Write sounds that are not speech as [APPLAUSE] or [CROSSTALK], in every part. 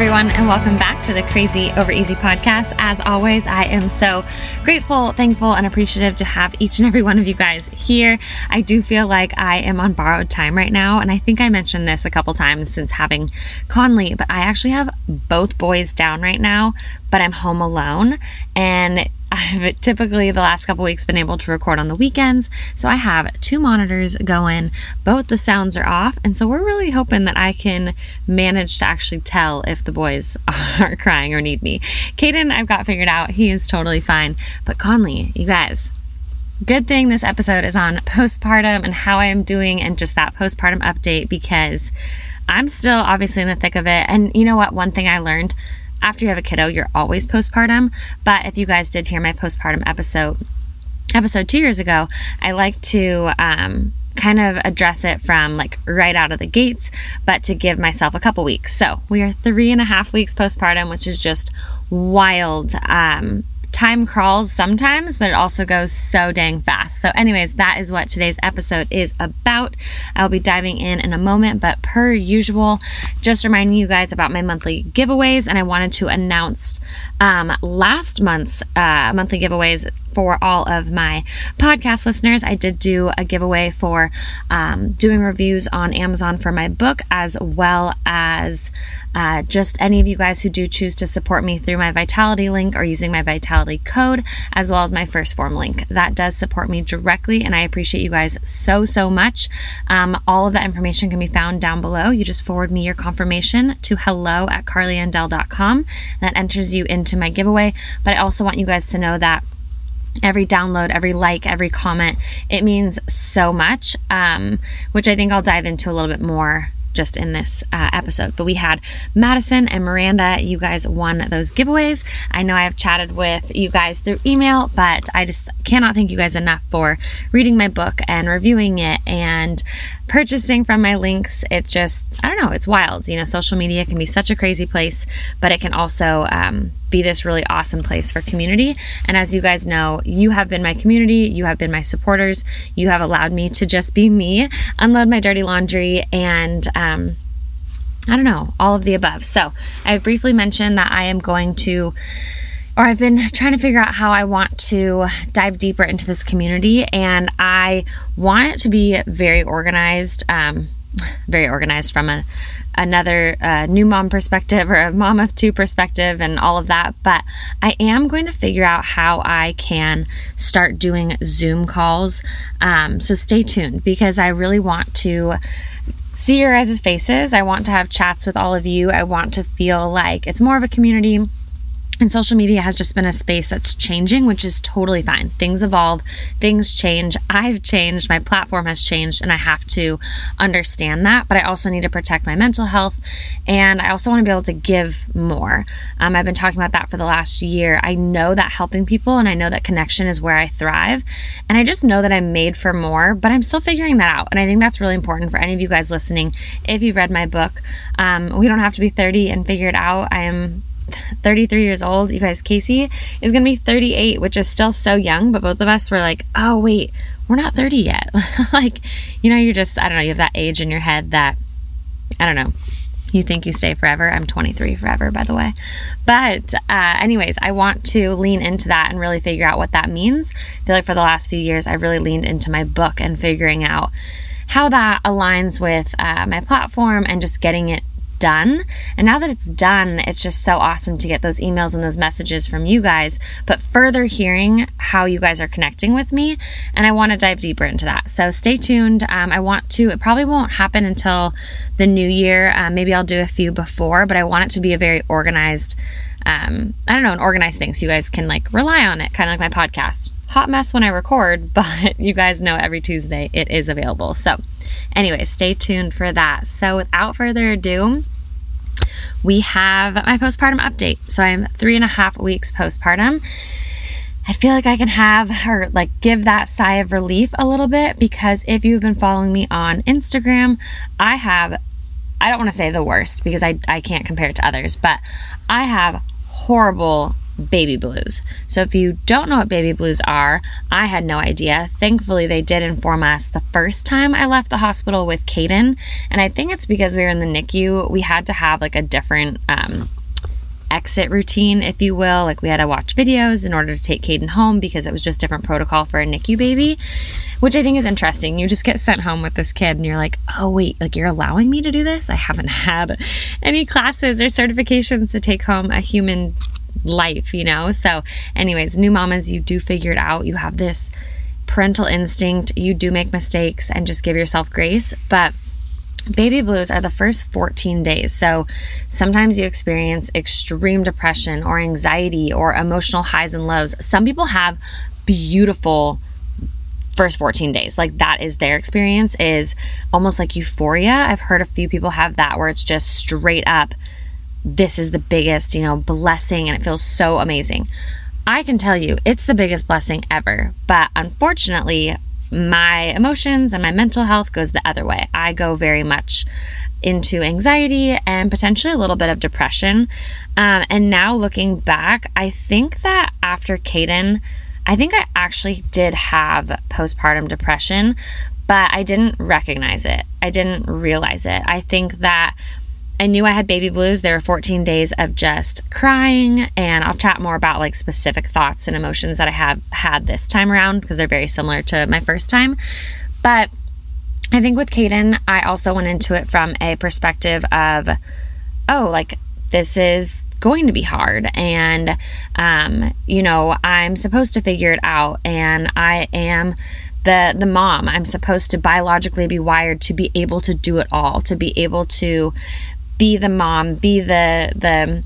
Everyone, and welcome back to the Crazy Over Easy podcast. As always, I am so grateful, thankful, and appreciative to have each and every one of you guys here. I do feel like I am on borrowed time right now, and I think I mentioned this a couple times since having Conley, but I actually have both boys down right now, but I'm home alone, and I've typically the last couple weeks been able to record on the weekends. So I have two monitors going, both the sounds are off. And so we're really hoping that I can manage to actually tell if the boys [LAUGHS] are crying or need me. Caden, I've got figured out. He is totally fine. But Conley, you guys, good thing this episode is on postpartum and how I am doing and just that postpartum update because I'm still obviously in the thick of it. And you know what? One thing I learned after you have a kiddo, you're always postpartum. But if you guys did hear my postpartum episode, episode two years ago, I like to um, kind of address it from like right out of the gates, but to give myself a couple weeks. So we are three and a half weeks postpartum, which is just wild. Um, time crawls sometimes, but it also goes so dang fast. So, anyways, that is what today's episode is about. I'll be diving in in a moment, but per usual, just reminding you guys about my monthly giveaways. And I wanted to announce um, last month's uh, monthly giveaways for all of my podcast listeners. I did do a giveaway for um, doing reviews on Amazon for my book, as well as uh, just any of you guys who do choose to support me through my Vitality link or using my Vitality code, as well as my 1st Phorm link. That does support me directly, and I appreciate you guys so, so much. Um, all of that information can be found down below. You just forward me your confirmation to hello at carlyandell.com. That enters you into my giveaway. But I also want you guys to know that every download, every like, every comment. It means so much, um, which I think I'll dive into a little bit more just in this uh, episode. But we had Madison and Miranda. You guys won those giveaways. I know I have chatted with you guys through email, but I just cannot thank you guys enough for reading my book and reviewing it and purchasing from my links. It just, I don't know, it's wild. You know, social media can be such a crazy place, but it can also um, be this really awesome place for community. And as you guys know, you have been my community, you have been my supporters, you have allowed me to just be me, unload my dirty laundry, and um, I don't know, all of the above. So I briefly mentioned that I am going to or I've been [LAUGHS] trying to figure out how I want to dive deeper into this community, and I want it to be very organized. Um, [LAUGHS] very organized from a another uh, new mom perspective or a mom of two perspective and all of that. But I am going to figure out how I can start doing Zoom calls. Um, so stay tuned because I really want to see your guys' faces. I want to have chats with all of you. I want to feel like it's more of a community and social media has just been a space that's changing, which is totally fine. Things evolve, things change. I've changed, my platform has changed, and I have to understand that. But I also need to protect my mental health, and I also want to be able to give more. Um, I've been talking about that for the last year. I know that helping people and I know that connection is where I thrive. And I just know that I'm made for more, but I'm still figuring that out. And I think that's really important for any of you guys listening. If you've read my book, um, we don't have to be 30 and figure it out. I am 33 years old. You guys, Casey is going to be 38, which is still so young, but both of us were like, oh, wait, we're not 30 yet. [LAUGHS] like, you know, you're just, I don't know, you have that age in your head that, I don't know, you think you stay forever. I'm 23 forever, by the way. But, uh, anyways, I want to lean into that and really figure out what that means. I feel like for the last few years, I've really leaned into my book and figuring out how that aligns with uh, my platform and just getting it done. And now that it's done, it's just so awesome to get those emails and those messages from you guys, but further hearing how you guys are connecting with me. And I want to dive deeper into that. So stay tuned. Um, I want to, it probably won't happen until the new year. Um, maybe I'll do a few before, but I want it to be a very organized, um, I don't know, an organized thing so you guys can like rely on it, kind of like my podcast. Hot mess when I record, [LAUGHS] but you guys know every Tuesday it is available. So, anyway, stay tuned for that. So, without further ado, we have my postpartum update. So, I'm three and a half weeks postpartum. I feel like I can have her like give that sigh of relief a little bit because if you've been following me on Instagram, I have I don't want to say the worst because I, I can't compare it to others, but I have horrible baby blues. So if you don't know what baby blues are, I had no idea. Thankfully, they did inform us the first time I left the hospital with Caden. And I think it's because we were in the NICU, we had to have like a different um, exit routine, if you will. Like we had to watch videos in order to take Caden home because it was just different protocol for a NICU baby, which I think is interesting. You just get sent home with this kid and you're like, oh, wait, like you're allowing me to do this? I haven't had any classes or certifications to take home a human life, you know? So, anyways, new mamas, you do figure it out. You have this parental instinct. You do make mistakes and just give yourself grace. But Baby blues are the first 14 days. So sometimes you experience extreme depression or anxiety or emotional highs and lows. Some people have beautiful first 14 days. Like that is their experience is almost like euphoria. I've heard a few people have that where it's just straight up this is the biggest, you know, blessing and it feels so amazing. I can tell you it's the biggest blessing ever. But unfortunately, my emotions and my mental health goes the other way. I go very much into anxiety and potentially a little bit of depression. Um, and now looking back, I think that after Caden, I think I actually did have postpartum depression, but I didn't recognize it. I didn't realize it. I think that I knew I had baby blues. There were 14 days of just crying, and I'll chat more about like specific thoughts and emotions that I have had this time around because they're very similar to my first time. But I think with Caden, I also went into it from a perspective of, oh, like this is going to be hard and um, you know i'm supposed to figure it out and i am the the mom i'm supposed to biologically be wired to be able to do it all to be able to be the mom, be the the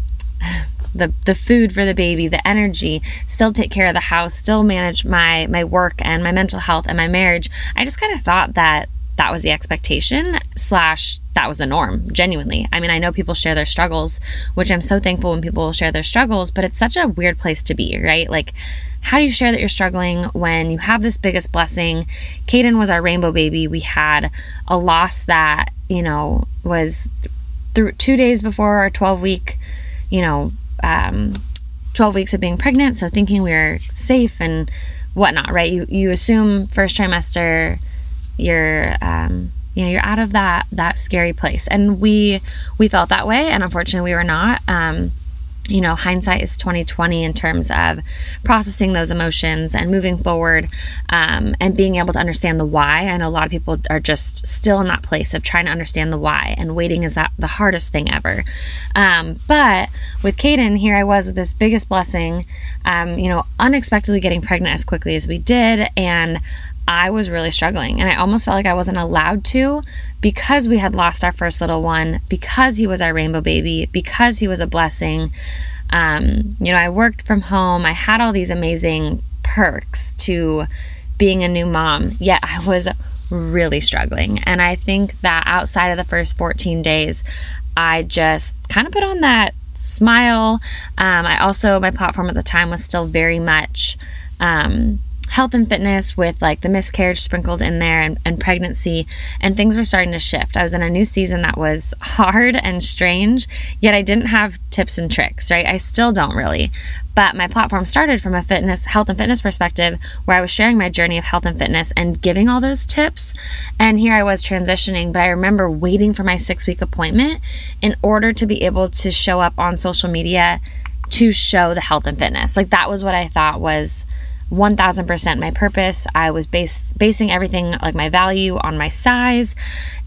the the food for the baby, the energy, still take care of the house, still manage my my work and my mental health and my marriage. I just kind of thought that that was the expectation slash that was the norm genuinely. I mean i know people share their struggles which i'm so thankful when people share their struggles but it's such a weird place to be right? Like how do you share that you're struggling when you have this biggest blessing? Caden was our rainbow baby. We had a loss that you know was through two days before our 12 week, you know, um, 12 weeks of being pregnant. So thinking we were safe and whatnot, right? You, you assume first trimester, you're, um, you know, you're out of that, that scary place. And we, we felt that way. And unfortunately we were not, um, you know, hindsight is 2020 in terms of processing those emotions and moving forward um, and being able to understand the why. I know a lot of people are just still in that place of trying to understand the why, and waiting is that the hardest thing ever. Um, but with Caden, here I was with this biggest blessing, um, you know, unexpectedly getting pregnant as quickly as we did, and I was really struggling and I almost felt like I wasn't allowed to because we had lost our first little one, because he was our rainbow baby, because he was a blessing. Um, you know, I worked from home, I had all these amazing perks to being a new mom, yet I was really struggling. And I think that outside of the first 14 days, I just kind of put on that smile. Um, I also, my platform at the time was still very much. Um, health and fitness with like the miscarriage sprinkled in there and, and, pregnancy and things were starting to shift. I was in a new season that was hard and strange yet i didn't have tips and tricks right? I still don't really. But my platform started from a fitness health and fitness perspective where i was sharing my journey of health and fitness and giving all those tips. And here i was transitioning but i remember waiting for my six week appointment in order to be able to show up on social media to show the health and fitness. Like that was what i thought was 1000% my purpose. I was base, basing everything like my value on my size.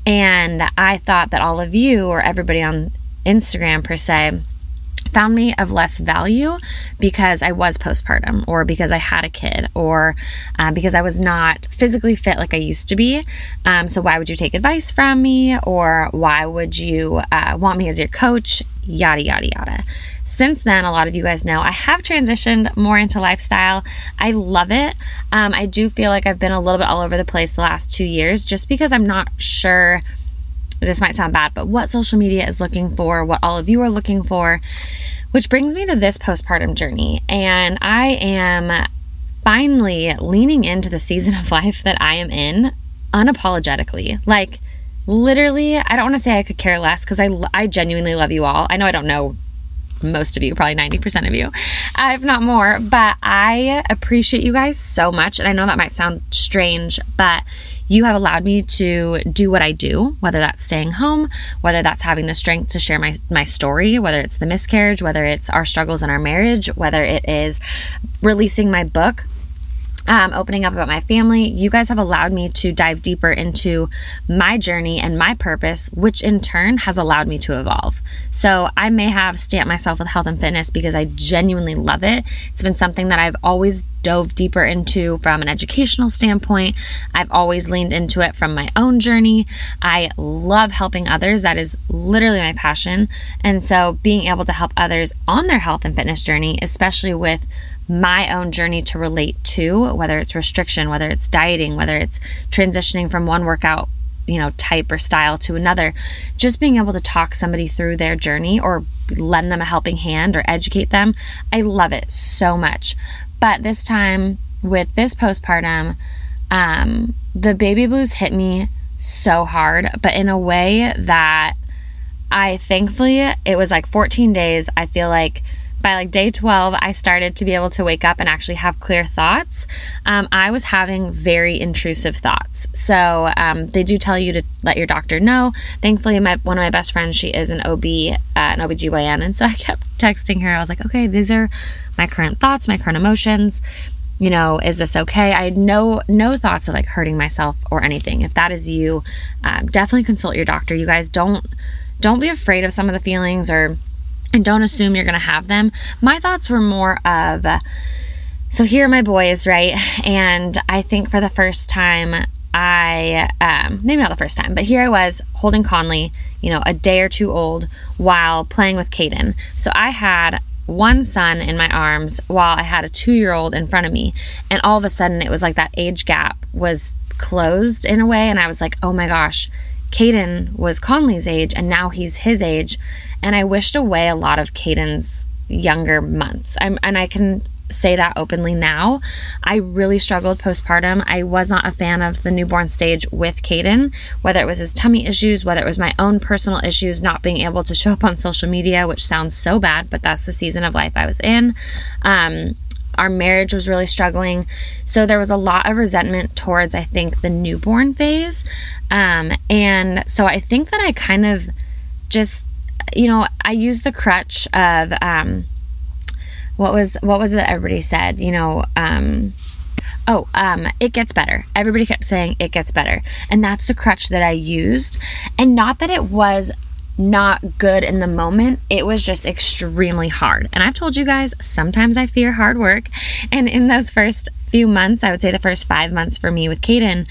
And I thought that all of you or everybody on Instagram per se found me of less value because I was postpartum or because I had a kid or uh, because I was not physically fit like I used to be. Um, so, why would you take advice from me or why would you uh, want me as your coach? Yada, yada, yada. Since then, a lot of you guys know I have transitioned more into lifestyle. I love it. Um, I do feel like I've been a little bit all over the place the last two years just because I'm not sure this might sound bad, but what social media is looking for, what all of you are looking for, which brings me to this postpartum journey. And I am finally leaning into the season of life that I am in unapologetically. Like, literally, I don't want to say I could care less because I, I genuinely love you all. I know I don't know most of you, probably 90% of you, uh, if not more, but I appreciate you guys so much. And I know that might sound strange, but you have allowed me to do what I do, whether that's staying home, whether that's having the strength to share my, my story, whether it's the miscarriage, whether it's our struggles in our marriage, whether it is releasing my book um, opening up about my family, you guys have allowed me to dive deeper into my journey and my purpose, which in turn has allowed me to evolve. So I may have stamped myself with health and fitness because I genuinely love it. It's been something that I've always dove deeper into from an educational standpoint. I've always leaned into it from my own journey. I love helping others. That is literally my passion. And so being able to help others on their health and fitness journey, especially with my own journey to relate to, whether it's restriction, whether it's dieting, whether it's transitioning from one workout, you know, type or style to another, just being able to talk somebody through their journey or lend them a helping hand or educate them. I love it so much. But this time with this postpartum, um, the baby blues hit me so hard, but in a way that I thankfully, it was like 14 days. I feel like by like day 12, I started to be able to wake up and actually have clear thoughts. Um, I was having very intrusive thoughts. So um, they do tell you to let your doctor know. Thankfully, my one of my best friends, she is an OB, uh, an OBGYN. And so I [LAUGHS] kept texting her. I was like, okay, these are my current thoughts, my current emotions you know is this okay i had no no thoughts of like hurting myself or anything if that is you um, definitely consult your doctor you guys don't don't be afraid of some of the feelings or and don't assume you're going to have them. My thoughts were more of, so here are my boys, right? And I think for the first time, I, um, maybe not the first time, but here I was holding Conley, you know, a day or two old while playing with Caden. So I had one son in my arms while I had a two year old in front of me. And all of a sudden, it was like that age gap was closed in a way. And I was like, oh my gosh, Caden was Conley's age and now he's his age. And I wished away a lot of Caden's younger months. I'm, and I can say that openly now. I really struggled postpartum. I was not a fan of the newborn stage with Caden, whether it was his tummy issues, whether it was my own personal issues, not being able to show up on social media, which sounds so bad, but that's the season of life I was in. Um, our marriage was really struggling. So there was a lot of resentment towards, I think, the newborn phase. Um, and so I think that I kind of just, you know, I used the crutch of, um, what was what was it that everybody said you know um, oh um, it gets better everybody kept saying it gets better and that's the crutch that i used and not that it was not good in the moment. It was just extremely hard. And I've told you guys, sometimes I fear hard work. And in those first few months, I would say the first five months for me with Caden,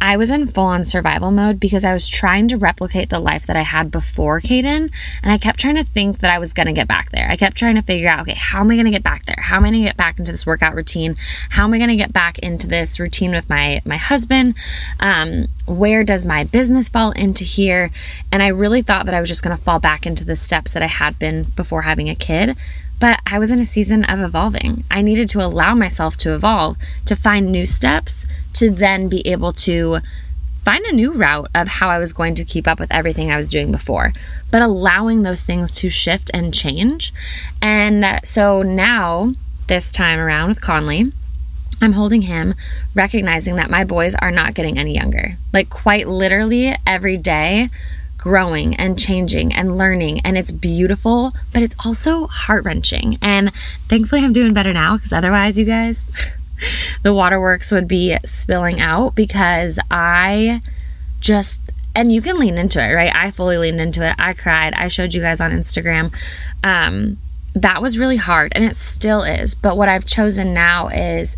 I was in full on survival mode because I was trying to replicate the life that I had before Caden. And I kept trying to think that I was going to get back there. I kept trying to figure out, okay, how am I going to get back there? How am I going to get back into this workout routine? How am I going to get back into this routine with my, my husband? Um, where does my business fall into here? And I really thought that I was just going to fall back into the steps that I had been before having a kid. But I was in a season of evolving. I needed to allow myself to evolve, to find new steps, to then be able to find a new route of how I was going to keep up with everything I was doing before, but allowing those things to shift and change. And so now, this time around with Conley, I'm holding him, recognizing that my boys are not getting any younger. Like, quite literally, every day, growing and changing and learning. And it's beautiful, but it's also heart wrenching. And thankfully, I'm doing better now because otherwise, you guys, [LAUGHS] the waterworks would be spilling out because I just and you can lean into it, right? I fully leaned into it. I cried. I showed you guys on Instagram. Um, that was really hard and it still is. But what I've chosen now is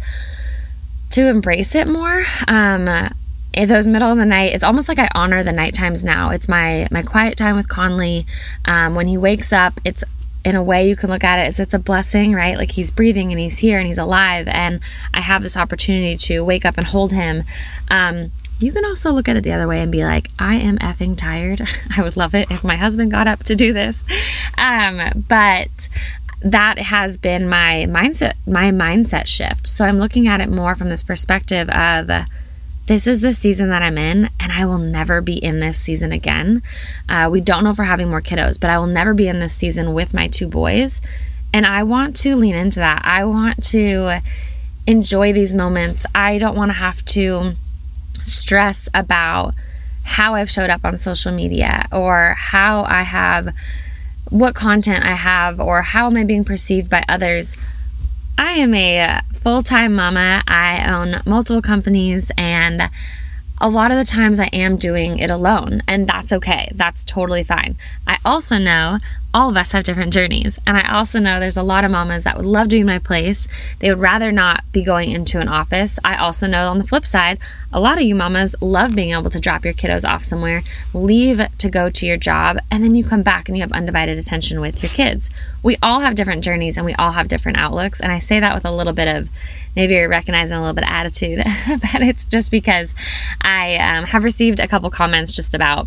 to embrace it more. Um, in those middle of the night, it's almost like I honor the night times now. It's my my quiet time with Conley. Um, when he wakes up, it's in a way you can look at it as it's a blessing, right? Like he's breathing and he's here and he's alive, and I have this opportunity to wake up and hold him. Um, you can also look at it the other way and be like, I am effing tired. [LAUGHS] I would love it if my husband got up to do this. Um, but that has been my mindset, my mindset shift. So I'm looking at it more from this perspective of this is the season that I'm in, and I will never be in this season again. Uh, we don't know if we're having more kiddos, but I will never be in this season with my two boys. And I want to lean into that. I want to enjoy these moments. I don't want to have to stress about how I've showed up on social media or how I have, what content I have, or how am I being perceived by others. I am a full time mama. I own multiple companies, and a lot of the times I am doing it alone, and that's okay. That's totally fine. I also know all of us have different journeys. And I also know there's a lot of mamas that would love to be in my place. They would rather not be going into an office. I also know on the flip side, a lot of you mamas love being able to drop your kiddos off somewhere, leave to go to your job, and then you come back and you have undivided attention with your kids. We all have different journeys and we all have different outlooks. And I say that with a little bit of maybe you're recognizing a little bit of attitude, [LAUGHS] but it's just because I um, have received a couple comments just about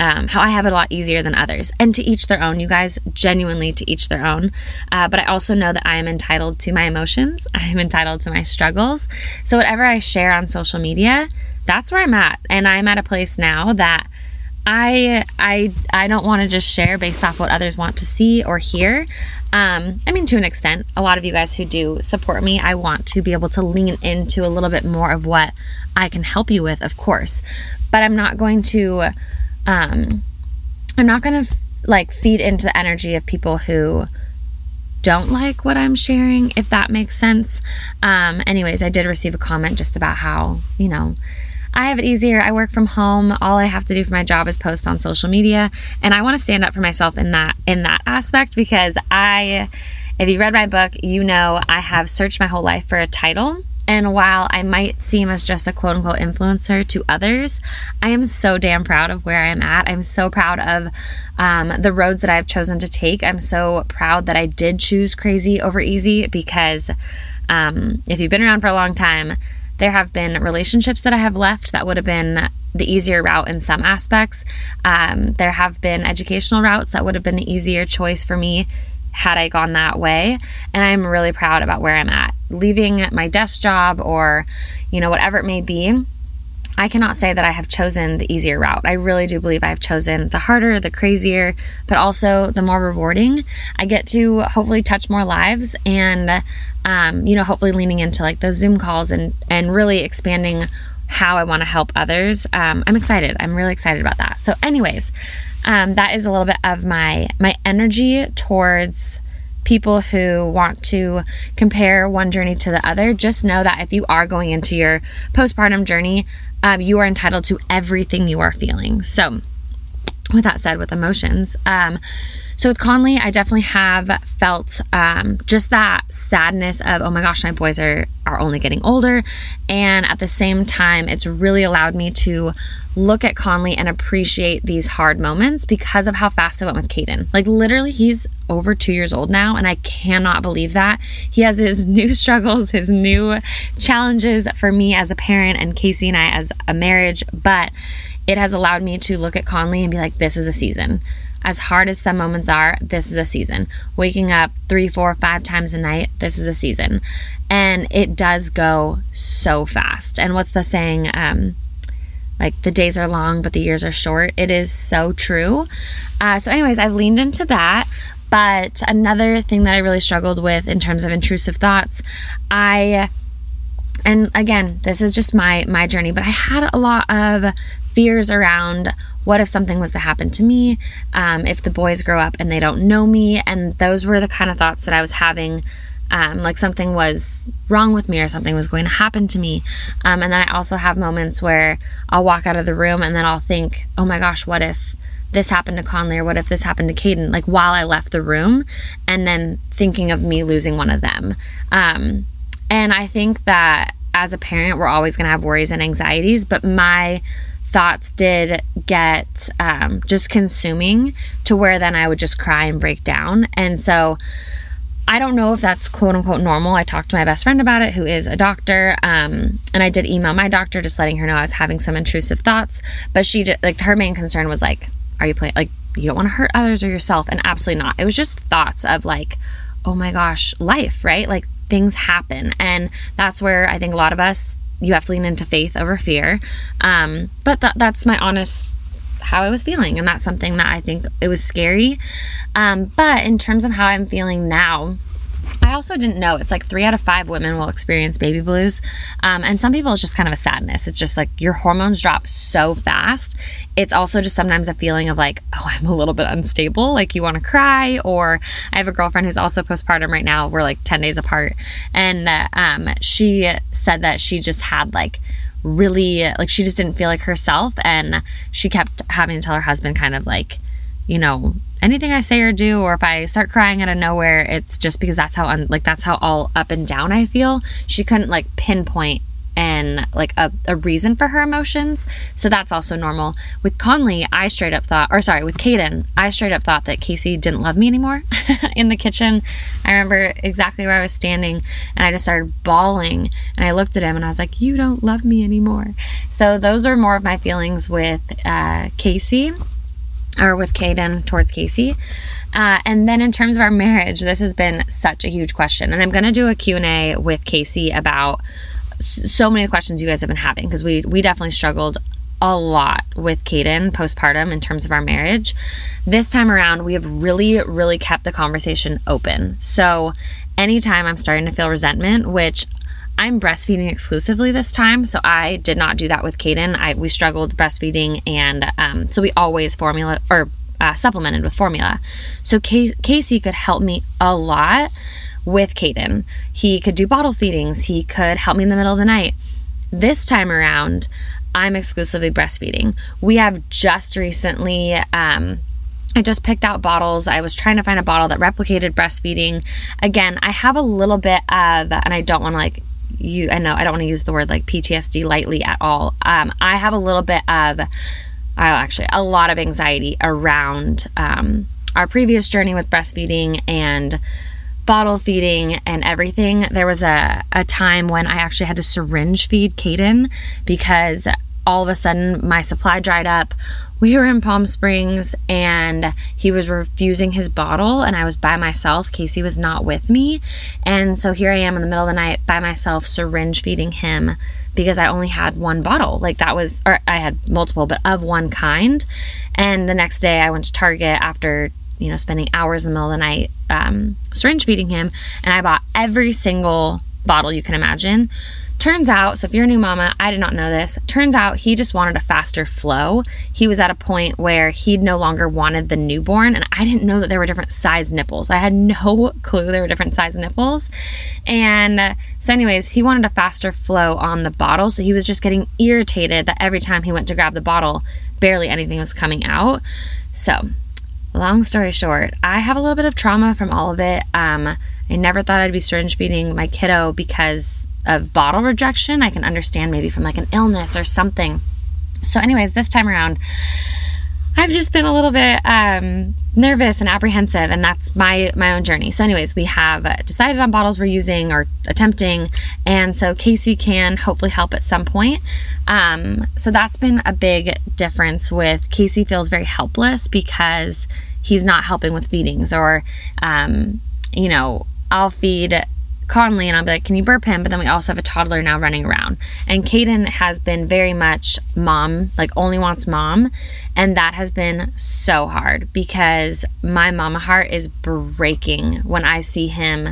um, how I have it a lot easier than others. And to each their own, you guys, genuinely to each their own. Uh, but I also know that I am entitled to my emotions, [LAUGHS] I am entitled to my struggles. So whatever I share on social media, that's where I'm at. And I'm at a place now that I I I don't want to just share based off what others want to see or hear. Um, I mean, to an extent, a lot of you guys who do support me, I want to be able to lean into a little bit more of what I can help you with, of course. But I'm not going to um, I'm not going to f- like feed into the energy of people who don't like what I'm sharing, if that makes sense. Um, anyways, I did receive a comment just about how, you know, I have it easier. I work from home. All I have to do for my job is post on social media, and I want to stand up for myself in that in that aspect because I if you read my book, you know I have searched my whole life for a title and while I might seem as just a quote unquote influencer to others, I am so damn proud of where I'm at. I'm so proud of um, the roads that I've chosen to take. I'm so proud that I did choose crazy over easy because um, if you've been around for a long time, there have been relationships that I have left that would have been the easier route in some aspects. Um, there have been educational routes that would have been the easier choice for me had I gone that way. And I'm really proud about where I'm at. Leaving my desk job or, you know, whatever it may be, I cannot say that I have chosen the easier route. I really do believe I've chosen the harder, the crazier, but also the more rewarding. I get to hopefully touch more lives and, um, you know, hopefully leaning into like those Zoom calls and, and really expanding how I want to help others. Um, I'm excited. I'm really excited about that. So, anyways, um, that is a little bit of my my energy towards people who want to compare one journey to the other. Just know that if you are going into your postpartum journey um, you are entitled to everything you are feeling. So with that said with emotions um, so with Conley, I definitely have felt um, just that sadness of, oh my gosh, my boys are are only getting older, and at the same time, it's really allowed me to look at Conley and appreciate these hard moments because of how fast I went with Caden. Like literally, he's over two years old now, and I cannot believe that he has his [LAUGHS] new struggles, his new challenges for me as a parent, and Casey and I as a marriage, but. It has allowed me to look at Conley and be like, this is a season as hard as some moments are, this is a season. Waking up three, four, five times a night, this is a season. And it does go so fast. And what's the saying? Um, like the days are long, but the years are short. It is so true. Uh, so, anyways, I've leaned into that. But another thing that I really struggled with in terms of intrusive thoughts, I and again this is just my my journey but i had a lot of fears around what if something was to happen to me um, if the boys grow up and they don't know me and those were the kind of thoughts that i was having um, like something was wrong with me or something was going to happen to me. Um, and then I also have moments where I'll walk out of the room and then I'll think, oh my gosh, what if this happened to Conley or what if this happened to Caden? Like while I left the room and then thinking of me losing one of them. Um, and I think that as a parent, we're always going to have worries and anxieties, but my thoughts did get um, just consuming to where then I would just cry and break down. And so I don't know if that's quote unquote normal. I talked to my best friend about it, who is a doctor, um, and I did email my doctor just letting her know I was having some intrusive thoughts. But she did, like her main concern was like, "Are you playing like you don't want to hurt others or yourself?" And absolutely not. It was just thoughts of like, "Oh my gosh, life, right? Like things happen," and that's where I think a lot of us you have to lean into faith over fear. Um, but th- that's my honest how I was feeling, and that's something that I think it was scary. Um, but in terms of how I'm feeling now, I also didn't know. It's like three out of five women will experience baby blues. Um, and some people, it's just kind of a sadness. It's just like your hormones drop so fast. It's also just sometimes a feeling of like, oh, I'm a little bit unstable. Like you want to cry. Or I have a girlfriend who's also postpartum right now. We're like 10 days apart. And uh, um, she said that she just had like, really like she just didn't feel like herself and she kept having to tell her husband kind of like you know anything i say or do or if i start crying out of nowhere it's just because that's how un- like that's how all up and down i feel she couldn't like pinpoint and like a, a reason for her emotions. So that's also normal. With Conley, I straight up thought, or sorry, with Caden, I straight up thought that Casey didn't love me anymore [LAUGHS] in the kitchen. I remember exactly where I was standing and I just started bawling and I looked at him and I was like, You don't love me anymore. So those are more of my feelings with uh, Casey or with Caden towards Casey. Uh, and then in terms of our marriage, this has been such a huge question. And I'm going to do a Q&A with Casey about so many questions you guys have been having because we we definitely struggled a lot with Caden postpartum in terms of our marriage. This time around, we have really, really kept the conversation open. So, anytime I'm starting to feel resentment, which I'm breastfeeding exclusively this time, so I did not do that with Caden. I we struggled breastfeeding, and um, so we always formula or uh, supplemented with formula. So Casey could help me a lot with Caden. He could do bottle feedings, he could help me in the middle of the night. This time around, I'm exclusively breastfeeding. We have just recently, um, I just picked out bottles. I was trying to find a bottle that replicated breastfeeding. Again, I have a little bit of, and I don't want to like you, I know I don't want to use the word like PTSD lightly at all. Um, I have a little bit of, uh, actually, a lot of anxiety around um, our previous journey with breastfeeding and bottle feeding and everything, there was a, a time when I actually had to syringe feed Caden because all of a sudden my supply dried up. We were in Palm Springs and he was refusing his bottle, and I was by myself. Casey was not with me. And so here I am in the middle of the night by myself, syringe feeding him because I only had one bottle. Like that was, or I had multiple, but of one kind. And the next day I went to Target after you know, spending hours in the middle of the night um, syringe feeding him. And I bought every single bottle you can imagine. Turns out, so if you're a new mama, I did not know this. Turns out he just wanted a faster flow. He was at a point where he no longer wanted the newborn, and I didn't know that there were different size nipples. I had [LAUGHS] no clue there were different size nipples. And so, anyways, he wanted a faster flow on the bottle, so he was just getting irritated that every time he went to grab the bottle, barely anything was coming out. So, long story short, I have a little bit of trauma from all of it. Um, I never thought I'd be syringe feeding my kiddo because of bottle rejection. I can understand maybe from like an illness or something. So, anyways, this time around, I've just been a little bit um, nervous and apprehensive, and that's my my own journey. So, anyways, we have decided on bottles we're using or attempting, and so Casey can hopefully help at some point. Um, so that's been a big difference. With Casey feels very helpless because he's not helping with feedings, or um, you know, I'll feed Conley and I'll be like, can you burp him? But then we also have a toddler now running around. And Caden has been very much mom, like only wants mom. And that has been so hard because my mama heart is breaking when I see him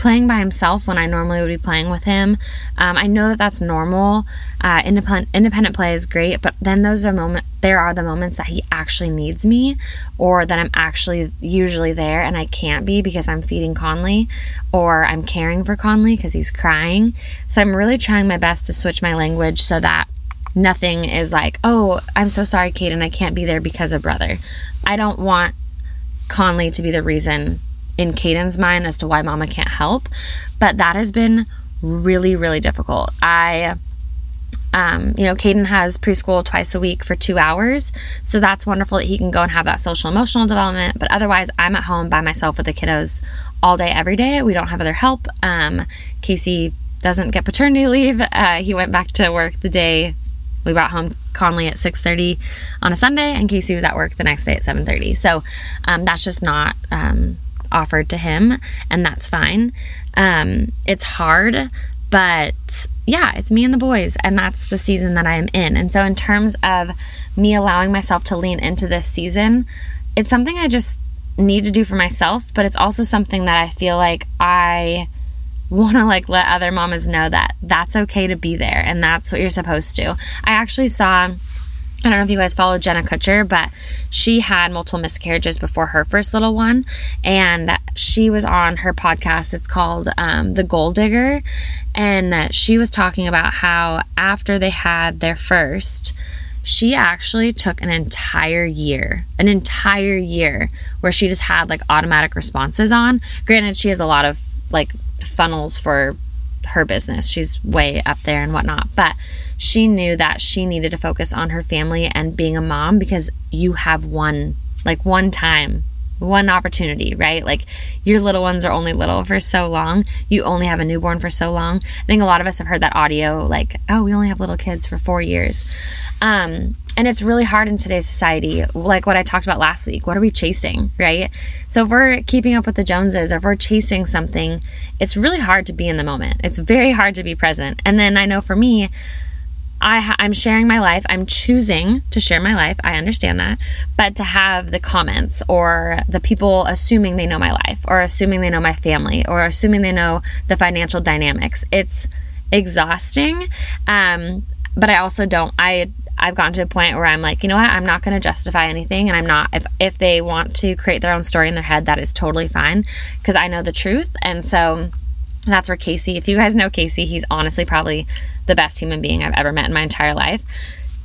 playing by himself when I normally would be playing with him. Um, I know that that's normal. Uh, independent independent play is great, but then those are moment. There are the moments that he actually needs me, or that I'm actually usually there and I can't be because I'm feeding Conley, or I'm caring for Conley because he's crying. So I'm really trying my best to switch my language so that nothing is like, oh, I'm so sorry, Caden, I can't be there because of brother. I don't want Conley to be the reason in Caden's mind as to why mama can't help. But that has been really, really difficult. I, um, you know, Caden has preschool twice a week for two hours. So that's wonderful that he can go and have that social emotional development. But otherwise, I'm at home by myself with the kiddos all day, every day. We don't have other help. Um, Casey doesn't get paternity leave. Uh, he went back to work the day we brought home Conley at 6:30 on a Sunday, and Casey was at work the next day at 7:30. So um, that's just not um, offered to him, and that's fine. Um, it's hard, but yeah, it's me and the boys, and that's the season that I am in. And so, in terms of me allowing myself to lean into this season, it's something I just need to do for myself, but it's also something that I feel like I want to like let other mamas know that that's okay to be there and that's what you're supposed to. I actually saw I don't know if you guys follow Jenna Kutcher, but she had multiple miscarriages before her first little one. And she was on her podcast. It's called um, The Goal Digger. And she was talking about how after they had their first, she actually took an entire year, an entire year where she just had like automatic responses on. Granted, she has a lot of like funnels for her business. She's way up there and whatnot. But she knew that she needed to focus on her family and being a mom because you have one, like one time, one opportunity, right? Like your little ones are only little for so long. You only have a newborn for so long. I think a lot of us have heard that audio, like, oh, we only have little kids for four years. Um, and it's really hard in today's society, like what I talked about last week. What are we chasing, right? So if we're keeping up with the Joneses, or if we're chasing something, it's really hard to be in the moment. It's very hard to be present. And then I know for me, I I'm sharing my life. I'm choosing to share my life. I understand that. But to have the comments or the people assuming they know my life or assuming they know my family or assuming they know the financial dynamics, it's exhausting. Um, but I also don't I I've gotten to a point where I'm like, you know what? I'm not going to justify anything and I'm not if if they want to create their own story in their head, that is totally fine because I know the truth. And so that's where Casey, if you guys know Casey, he's honestly probably the best human being I've ever met in my entire life.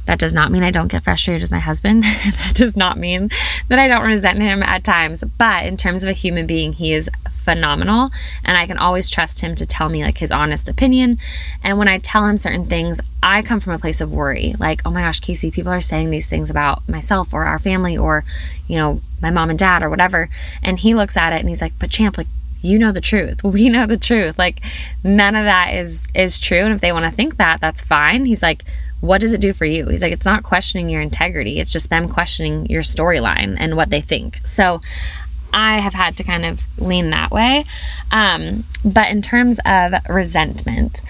That does not mean I don't get frustrated with my husband. [LAUGHS] that does not mean that I don't resent him at times. But in terms of a human being, he is phenomenal. And I can always trust him to tell me like his honest opinion. And when I tell him certain things, I come from a place of worry like, oh my gosh, Casey, people are saying these things about myself or our family or, you know, my mom and dad or whatever. And he looks at it and he's like, but champ, like, you know the truth. [LAUGHS] We know the truth. Like none of that is is true and if they want to think that, that's fine. He's like, what does it do for you? He's like, it's not questioning your integrity. It's just them questioning your storyline and what they think. So I have had to kind of lean that way. Um, but in terms of resentment,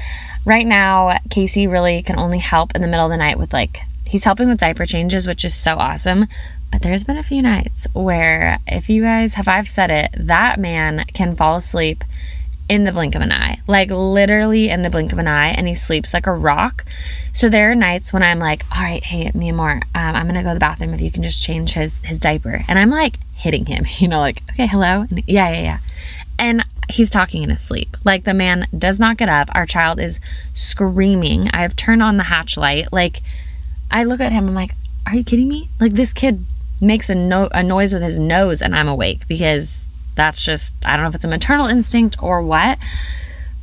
right now, Casey really can only help in the middle of the night with like, he's helping with diaper changes, which is so awesome. But there's been a few nights where, if you guys have, I've said it, that man can fall asleep in the blink of an eye, like literally in the blink of an eye, and he sleeps like a rock. So there are nights when I'm like, "All right, hey, me and more, um, I'm gonna go to the bathroom if you can just change his his diaper," and I'm like hitting him, [LAUGHS] you know, like, "Okay, hello," and yeah, yeah, yeah, and he's talking in his sleep. Like the man does not get up. Our child is screaming. I have turned on the hatch light. Like I look at him, I'm like, "Are you kidding me?" Like this kid makes a no a noise with his nose, and I'm awake because that's just I don't know if it's a maternal instinct or what.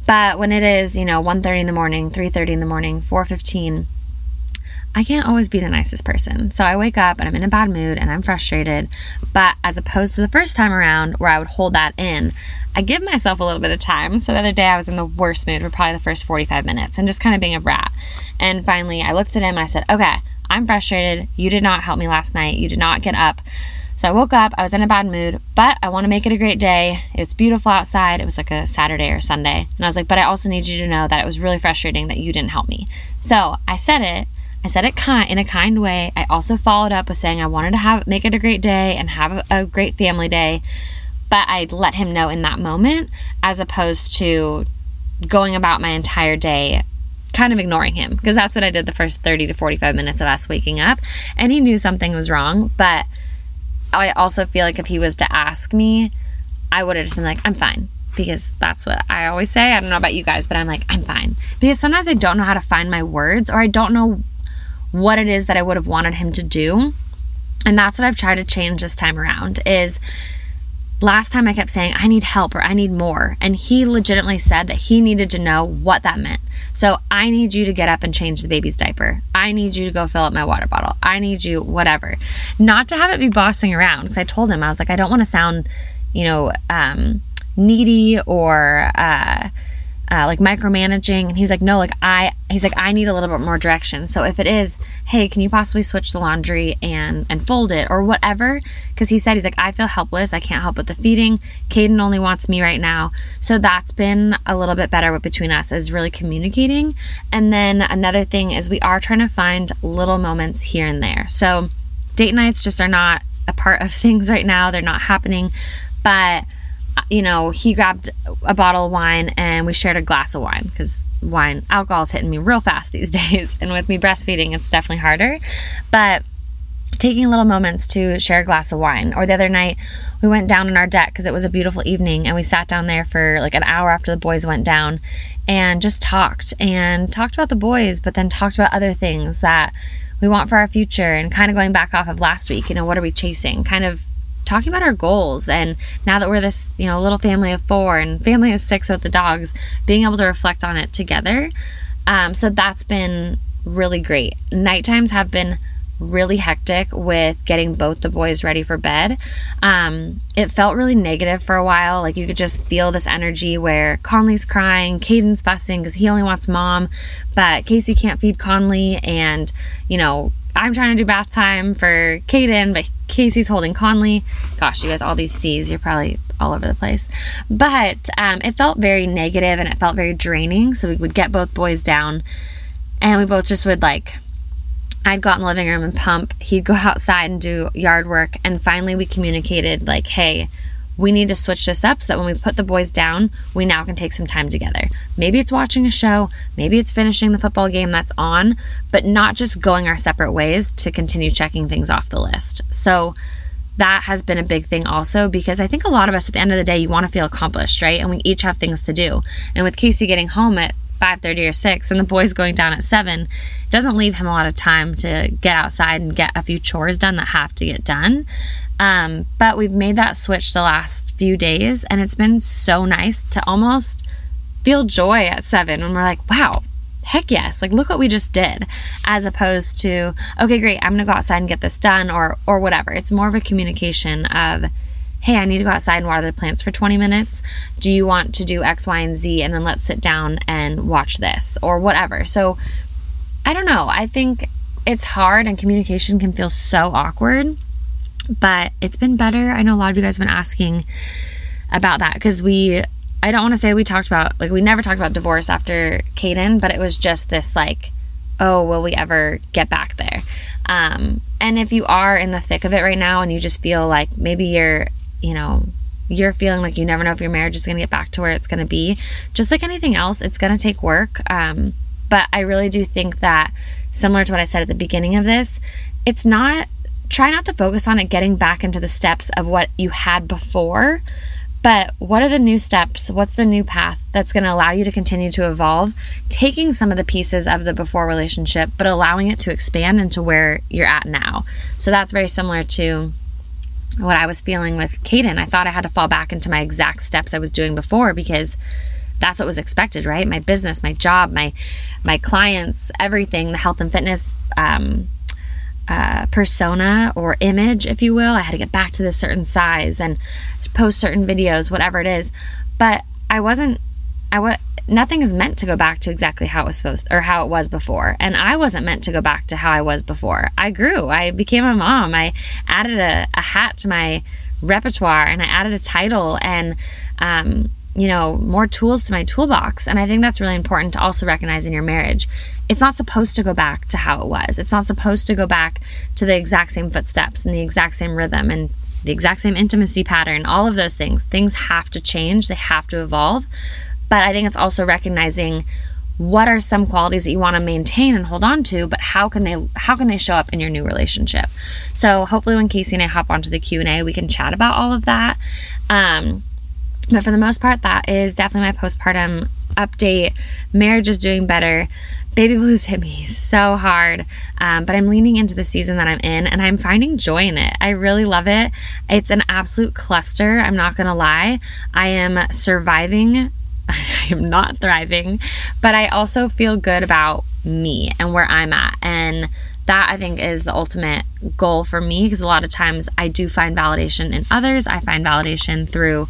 But when it is, you know, 1:30 in the morning, 3:30 in the morning, 4:15, I can't always be the nicest person. So I wake up and I'm in a bad mood and I'm frustrated. But as opposed to the first time around where I would hold that in, I give myself a little bit of time. So the other day I was in the worst mood for probably the first 45 minutes and just kind of being a brat. And finally I looked at him and I said, "Okay, I'm frustrated. You did not help me last night. You did not get up." So I woke up, I was in a bad mood, but I want to make it a great day. It's beautiful outside. It was like a Saturday or Sunday. And I was like, but I also need you to know that it was really frustrating that you didn't help me. So I said it. I said it kind in a kind way. I also followed up with saying I wanted to have make it a great day and have a, a great family day. but I let him know in that moment as opposed to going about my entire day kind of ignoring him because that's what I did the first 30 to 45 minutes of us waking up. And he knew something was wrong, but I also feel like if he was to ask me, I would have just been like, I'm fine. Because that's what I always say. I don't know about you guys, but I'm like, I'm fine. Because sometimes I don't know how to find my words or I don't know what it is that I would have wanted him to do. And that's what I've tried to change this time around is last time I kept saying, I need help or I need more. And he legitimately said that he needed to know what that meant. So I need you to get up and change the baby's diaper. I need you to go fill up my water bottle. I need you, whatever. Not to have it be bossing around. Because I told him, I was like, I don't want to sound, you know, um, needy or, uh, uh, like micromanaging. And he's like no like i he's like i need a little bit more direction. So if it is hey can you possibly switch the laundry and and fold it or whatever? Because he said he's like i feel helpless. I can't help with the feeding. Caden only wants me right now. So that's been a little bit better between us is really communicating. And then another thing is we are trying to find little moments here and there. So date nights just are not a part of [LAUGHS] things right now. They're not happening. But you know, he grabbed a bottle of wine and we shared a glass of wine because wine, alcohol's hitting me real fast these [LAUGHS] days. And with me breastfeeding, it's definitely harder. But taking little moments to share a glass of wine. Or the other night, we went down on our deck because it was a beautiful evening and we sat down there for like an hour after the boys went down and just talked and talked about the boys, but then talked about other things that we want for our future and kind of going back off of last week, you know, what are we chasing? Kind of talking about our goals and now that we're this you know little family of four and family of six with the dogs being able to reflect on it together um, so that's been really great. Night times have been really hectic with getting both the boys ready for bed. Um, it felt really negative for a while like you could just feel this energy where conley's crying caden's fussing because he only wants mom but casey can't feed conley and you know I'm trying to do bath time for Caden, but Casey's holding Conley. Gosh, you guys, all these C's, you're probably all over the place. But um, it felt very negative and it felt very draining. So we would get both boys down and we both just would like, I'd go out in the living room and pump. He'd go [LAUGHS] outside and do yard work. And finally, we communicated, like, hey, we need to switch this up so that when we put the boys down, we now can take some time together. Maybe it's watching a show, maybe it's finishing the football game that's on, but not just going our separate ways to continue checking things off the list. So that has been a big thing also because I think a lot of us at the end of the day you want to feel accomplished, right? And we each have things to do. And with Casey getting home at 5:30 or 6 and the boys going down at 7 doesn't leave him a lot of time to get outside and get a few chores done that have to get done. Um, but we've made that switch the last few days, and it's been so nice to almost feel joy at seven when we're like, wow, heck yes, like look what we just did, as opposed to, okay, great, I'm gonna go outside and get this done, or or whatever. It's more of a communication of, hey, I need to go outside and water the plants for 20 minutes. Do you want to do X, Y, and Z, and then let's sit down and watch this, or whatever. So I don't know. I think it's hard, and communication can feel so awkward but it's been better. I know a lot of you guys have been asking about that because we, I don't want to say we talked about, like, we never talked about divorce after Caden, but it was just this, like, oh, will we ever get back there? Um, and if you are in the thick of it right now and you just feel like maybe you're, you know, you're feeling like you never know if your marriage is going to get back to where it's going to be, just like anything else, it's going to take work. Um, but I really do think that, similar to what I said at the beginning of this, it's not try not to focus on it getting back into the steps of what you had before, but what are the new steps? What's the new path that's going to allow you to continue to evolve? Taking some of the pieces of the before relationship, but allowing it to expand into where you're at now. So that's very similar to what I was feeling with Caden. I thought I had to fall back into my exact steps I was doing before because that's what was expected, right? My business, my job, my my clients, everything, the health and fitness um, uh, persona or image, if you will. I had to get back to this certain size and post certain videos, whatever it is. But I wasn't, I was, nothing is meant to go back to exactly how it was supposed or how it was before. And I wasn't meant to go back to how I was before. I grew, I became a mom, I added a, a hat to my repertoire and I added a title and, um, you know, more tools to my toolbox. And I think that's really important to also recognize in your marriage. It's not supposed to go back to how it was. It's not supposed to go back to the exact same footsteps and the exact same rhythm and the exact same intimacy pattern, all of those things. Things have to change, they have to evolve. But I think it's also recognizing what are some qualities that you want to maintain and hold on to but how can they how can they show up in your new relationship so hopefully when casey and i hop onto the q&a we can chat about all of that um, but for the most part that is definitely my postpartum update. Marriage is doing better. Baby blues hit me so hard um, but i'm leaning into the season that i'm in and i'm finding joy in it. I really love it. It's an absolute cluster i'm not gonna lie. I am surviving. [LAUGHS] I am not thriving, but I also feel good about me and where I'm at. And that I think is the ultimate goal for me because a lot of times I do find validation in others. I find validation through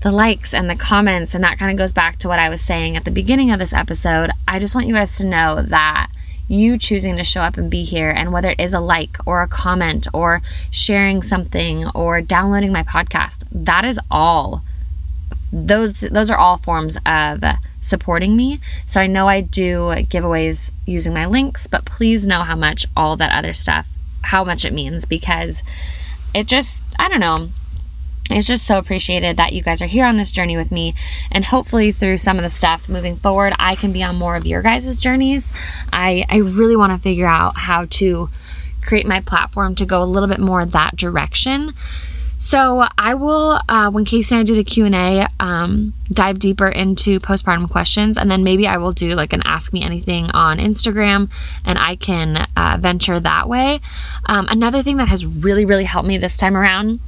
the likes and the comments. And that kind of goes back to what I was saying at the beginning of this episode. I just want you guys to know that you choosing to show up and be here, and whether it is a like or a comment or sharing something or downloading my podcast, that is all those those are all forms of supporting me. So I know I do giveaways using my links, but please know how much all that other stuff how much it means because it just I don't know. It's just so appreciated that you guys are here on this journey with me. And hopefully, through some of the stuff moving forward, I can be on more of your guys' journeys. I, I really want to figure out how to create my platform to go a little bit more that direction so I will, uh, when Casey and I do the Q and A, um, dive deeper into postpartum questions, and then maybe I will do like an Ask Me Anything on Instagram, and I can uh, venture that way. Um, another thing that has really, really helped me this time around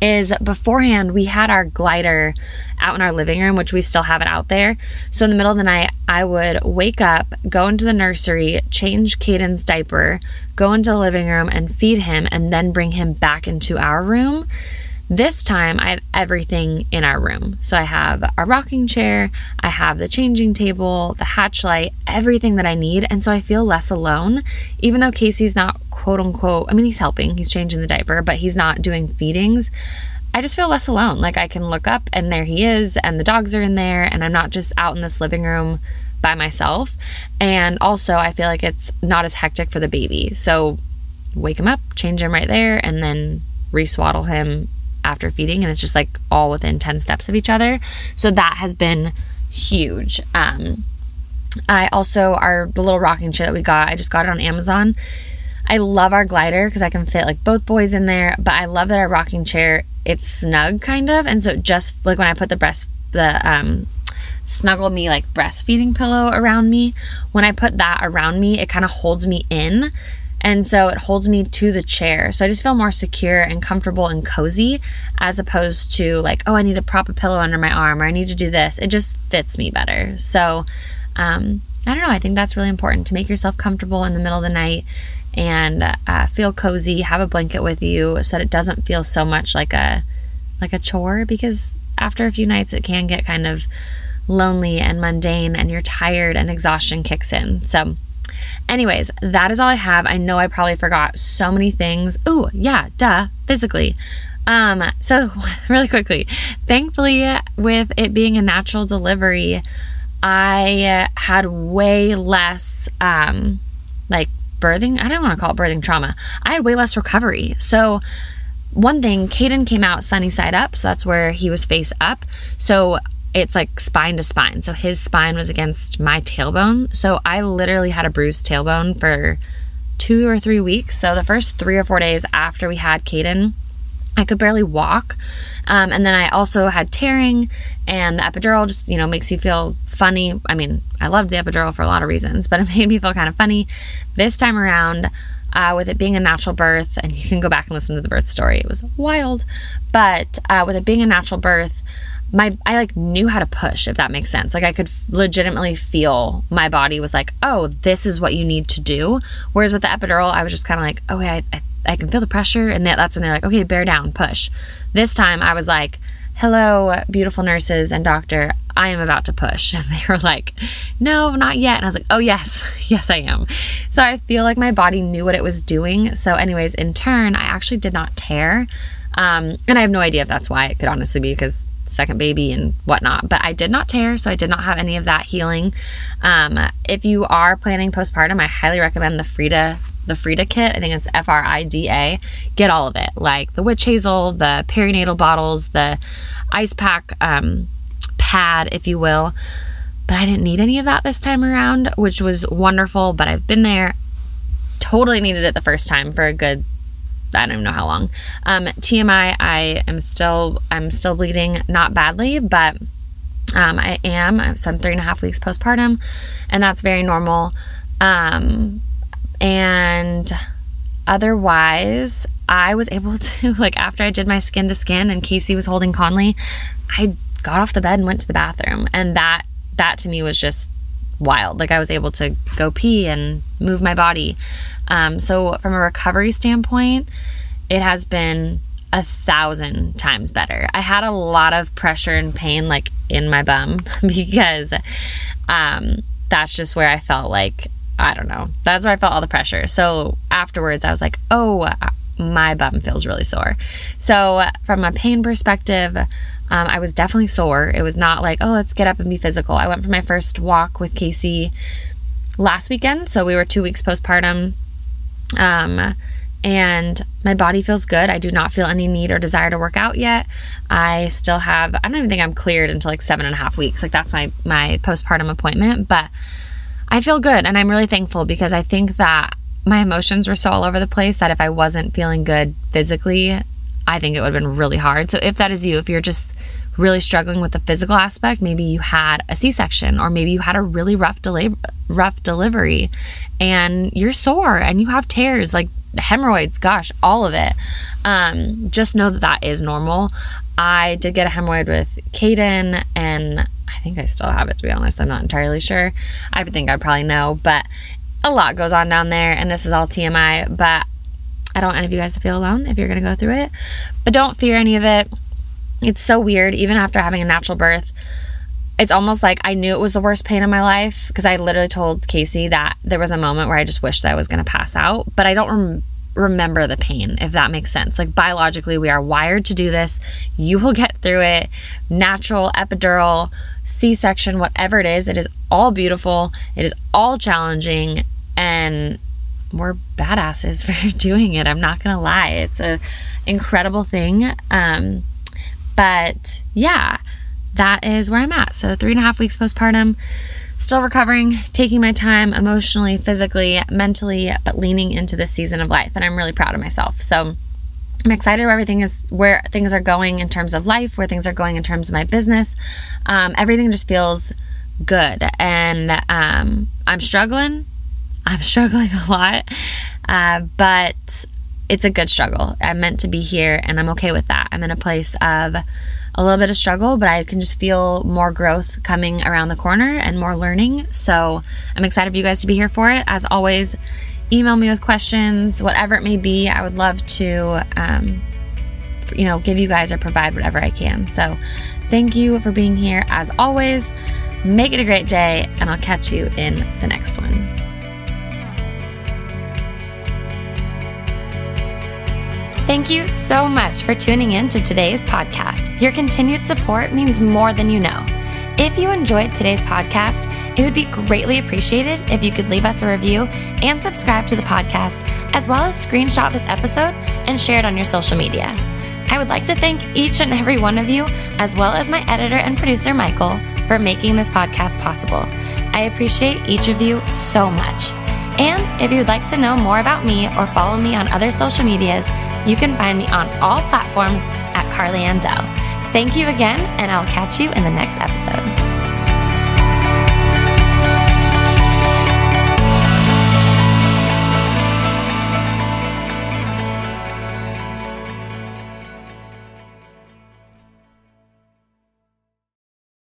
is beforehand we had our glider out in our living room, which we still have it out there. So in the middle of the night, I would wake up, go into the nursery, change Caden's diaper, go into the living room and feed him, and then bring him back into our room. This time, I have everything in our room. So I have a rocking chair, I have the changing table, the hatch light, everything that I need. And so I feel less alone, even though Casey's not quote unquote, I mean, he's helping, he's changing the diaper, but he's not doing feedings. I just feel less alone. Like I can look up and there he is, and the dogs are in there, and I'm not just out in this living room by myself. And also, I feel like it's not as hectic for the baby. So, wake him up, change him right there, and then reswaddle him after feeding and it's just like all within 10 steps of each other. So that has been huge. Um, I also our the little rocking chair that we got, I just got it on Amazon. I love our glider because I can fit like both boys in there, but I love that our rocking chair it's snug kind of, and so just like when I put the breast the um snuggle me like breastfeeding pillow around me, when I put that around me, it kind of holds me in and so it holds me to the chair. So I just feel more secure and comfortable and cozy as opposed to like, oh, I need to prop a pillow under my arm or I need to do this. It just fits me better. So um, I don't know. I think that's really important to make yourself comfortable in the middle of the night and uh, feel cozy. Have a blanket with you so that it doesn't feel so much like a like a chore because after a few nights it can get kind of lonely and mundane and you're tired and exhaustion kicks in. So Anyways, that is all I have. I know I probably forgot so many things. Ooh, yeah, duh, physically. Um, so [LAUGHS] really quickly, thankfully, with it being a natural delivery, I had way less um like birthing. I don't want to call it birthing trauma. I had way less recovery. So one thing, Caden came out sunny side up, so that's where he was face up. So it's like spine to spine. So his spine was against my tailbone. So I literally had a bruised tailbone for two or three weeks. So the first three or four days after we had Caden, I could barely walk. Um, and then I also had tearing, and the epidural just, you know, makes you feel funny. I mean, I loved the epidural for a lot of reasons, but [LAUGHS] it made me feel kind of funny. This time around, uh, with it being a natural birth, and you can go back and listen to the birth story, it was wild. But uh, with it being a natural birth, my I like knew how to push if that makes sense. Like I could legitimately feel my body was like, "Oh, this is what you need to do." Whereas with the epidural, I was just kind of like, "Okay, I, I, I can feel the pressure." And that, that's when they're like, "Okay, bear down, push." This time I was like, "Hello, beautiful nurses and doctor. I am about to push." [LAUGHS] And they were like, "No, not yet." And I was like, "Oh, yes. [LAUGHS] yes, I am." So I feel like my body knew what it was doing. So anyways, in turn, I actually did not tear. Um, and I have no idea if that's why. It could honestly be because second baby and whatnot. But I did not tear, so I did not have any of that healing. Um, if you are planning postpartum, I highly recommend the Frida the Frida kit. I think it's F R I D A. Get all of it, like the witch hazel, the perinatal bottles, the ice pack um, pad, if you will. But I didn't need any of that this time around, which was wonderful. But I've been there. Totally needed it the first time for a good I don't even know how long. Um, TMI, I am still I'm still bleeding, not badly, but um, I am. So I'm three and a half weeks postpartum, and that's very normal. Um, and otherwise, I was able [LAUGHS] to, like, after I did my skin to skin and Casey was holding Conley, I got off the bed and went to the bathroom. And that, that to me was just wild. Like, I was able to go pee and move my body. Um, so, from a recovery standpoint, it has been a thousand times better. I had a lot of pressure and pain like in my bum [LAUGHS] because um, that's just where I felt like I don't know. That's where I felt all the pressure. So afterwards, I was like, oh, my bum feels really sore. So, from a pain perspective, um, I was definitely sore. It was not like, oh, let's get up and be physical. I went for my first walk with Casey last weekend. So, we were two weeks postpartum. Um, and my body feels good. I do not feel any need or desire to work out yet. I still have, I don't even think I'm cleared until like seven and a half weeks. Like, that's my, my postpartum appointment. But I feel good and I'm really thankful because I think that my emotions were so all over the place that if I wasn't feeling good physically, I think it would have been really hard. So if that is you, if you're just really struggling with the physical aspect, maybe you had a C-section or maybe you had a really rough delay rough delivery and you're sore and you have tears like hemorrhoids, gosh, all of it. Um, just know that that is normal. I did get a hemorrhoid with Caden and I think I still have it to be honest. I'm not entirely sure. I think I'd probably know, but a lot goes on down there, and this is all TMI. But I don't want any of you guys to feel alone if you're going to go through it. But don't fear any of it. It's so weird, even after having a natural birth. It's almost like I knew it was the worst pain in my life because I literally told Casey that there was a moment where I just wished that I was going to pass out, but I don't rem- remember the pain, if that makes sense. Like biologically, we are wired to do this. You will get through it. Natural, epidural, C section, whatever it is, it is all beautiful. It is all challenging. And we're badasses [LAUGHS] for doing it. I'm not gonna lie. It's an incredible thing. Um, but yeah, that is where I'm at. So three and a half weeks postpartum, still recovering, taking my time emotionally, physically, mentally, but leaning into this season of life. And I'm really proud of myself. So I'm excited where everything is, where things are going in terms of life, where things are going in terms of my business. Um, everything just feels good, and um, I'm struggling. I'm [LAUGHS] struggling a lot, uh, but it's a good struggle. I'm meant to be here, and I'm okay with that. I'm in a place of a little bit of struggle, but I can just feel more growth coming around the corner and more learning. So I'm excited for you guys to be here for it. As always, email me with questions, whatever it may be. I would love to, um, you know, give you guys or provide whatever I can. So thank you for being here. As always, make it a great day, and I'll catch you in the next one. Thank you so much for tuning in to today's podcast. Your continued support means more than you know. If you enjoyed today's podcast, it would be greatly appreciated if you could leave us a review and subscribe to the podcast, as well as screenshot this episode and share it on your social media. I would like to thank each and every one of you, as well as my editor and producer, Michael, for making this podcast possible. I appreciate each of you so much. And if you'd like to know more about me or follow me on other social medias, you can find me on all platforms at Carly Andell. Thank you again, and I'll catch you in the next episode.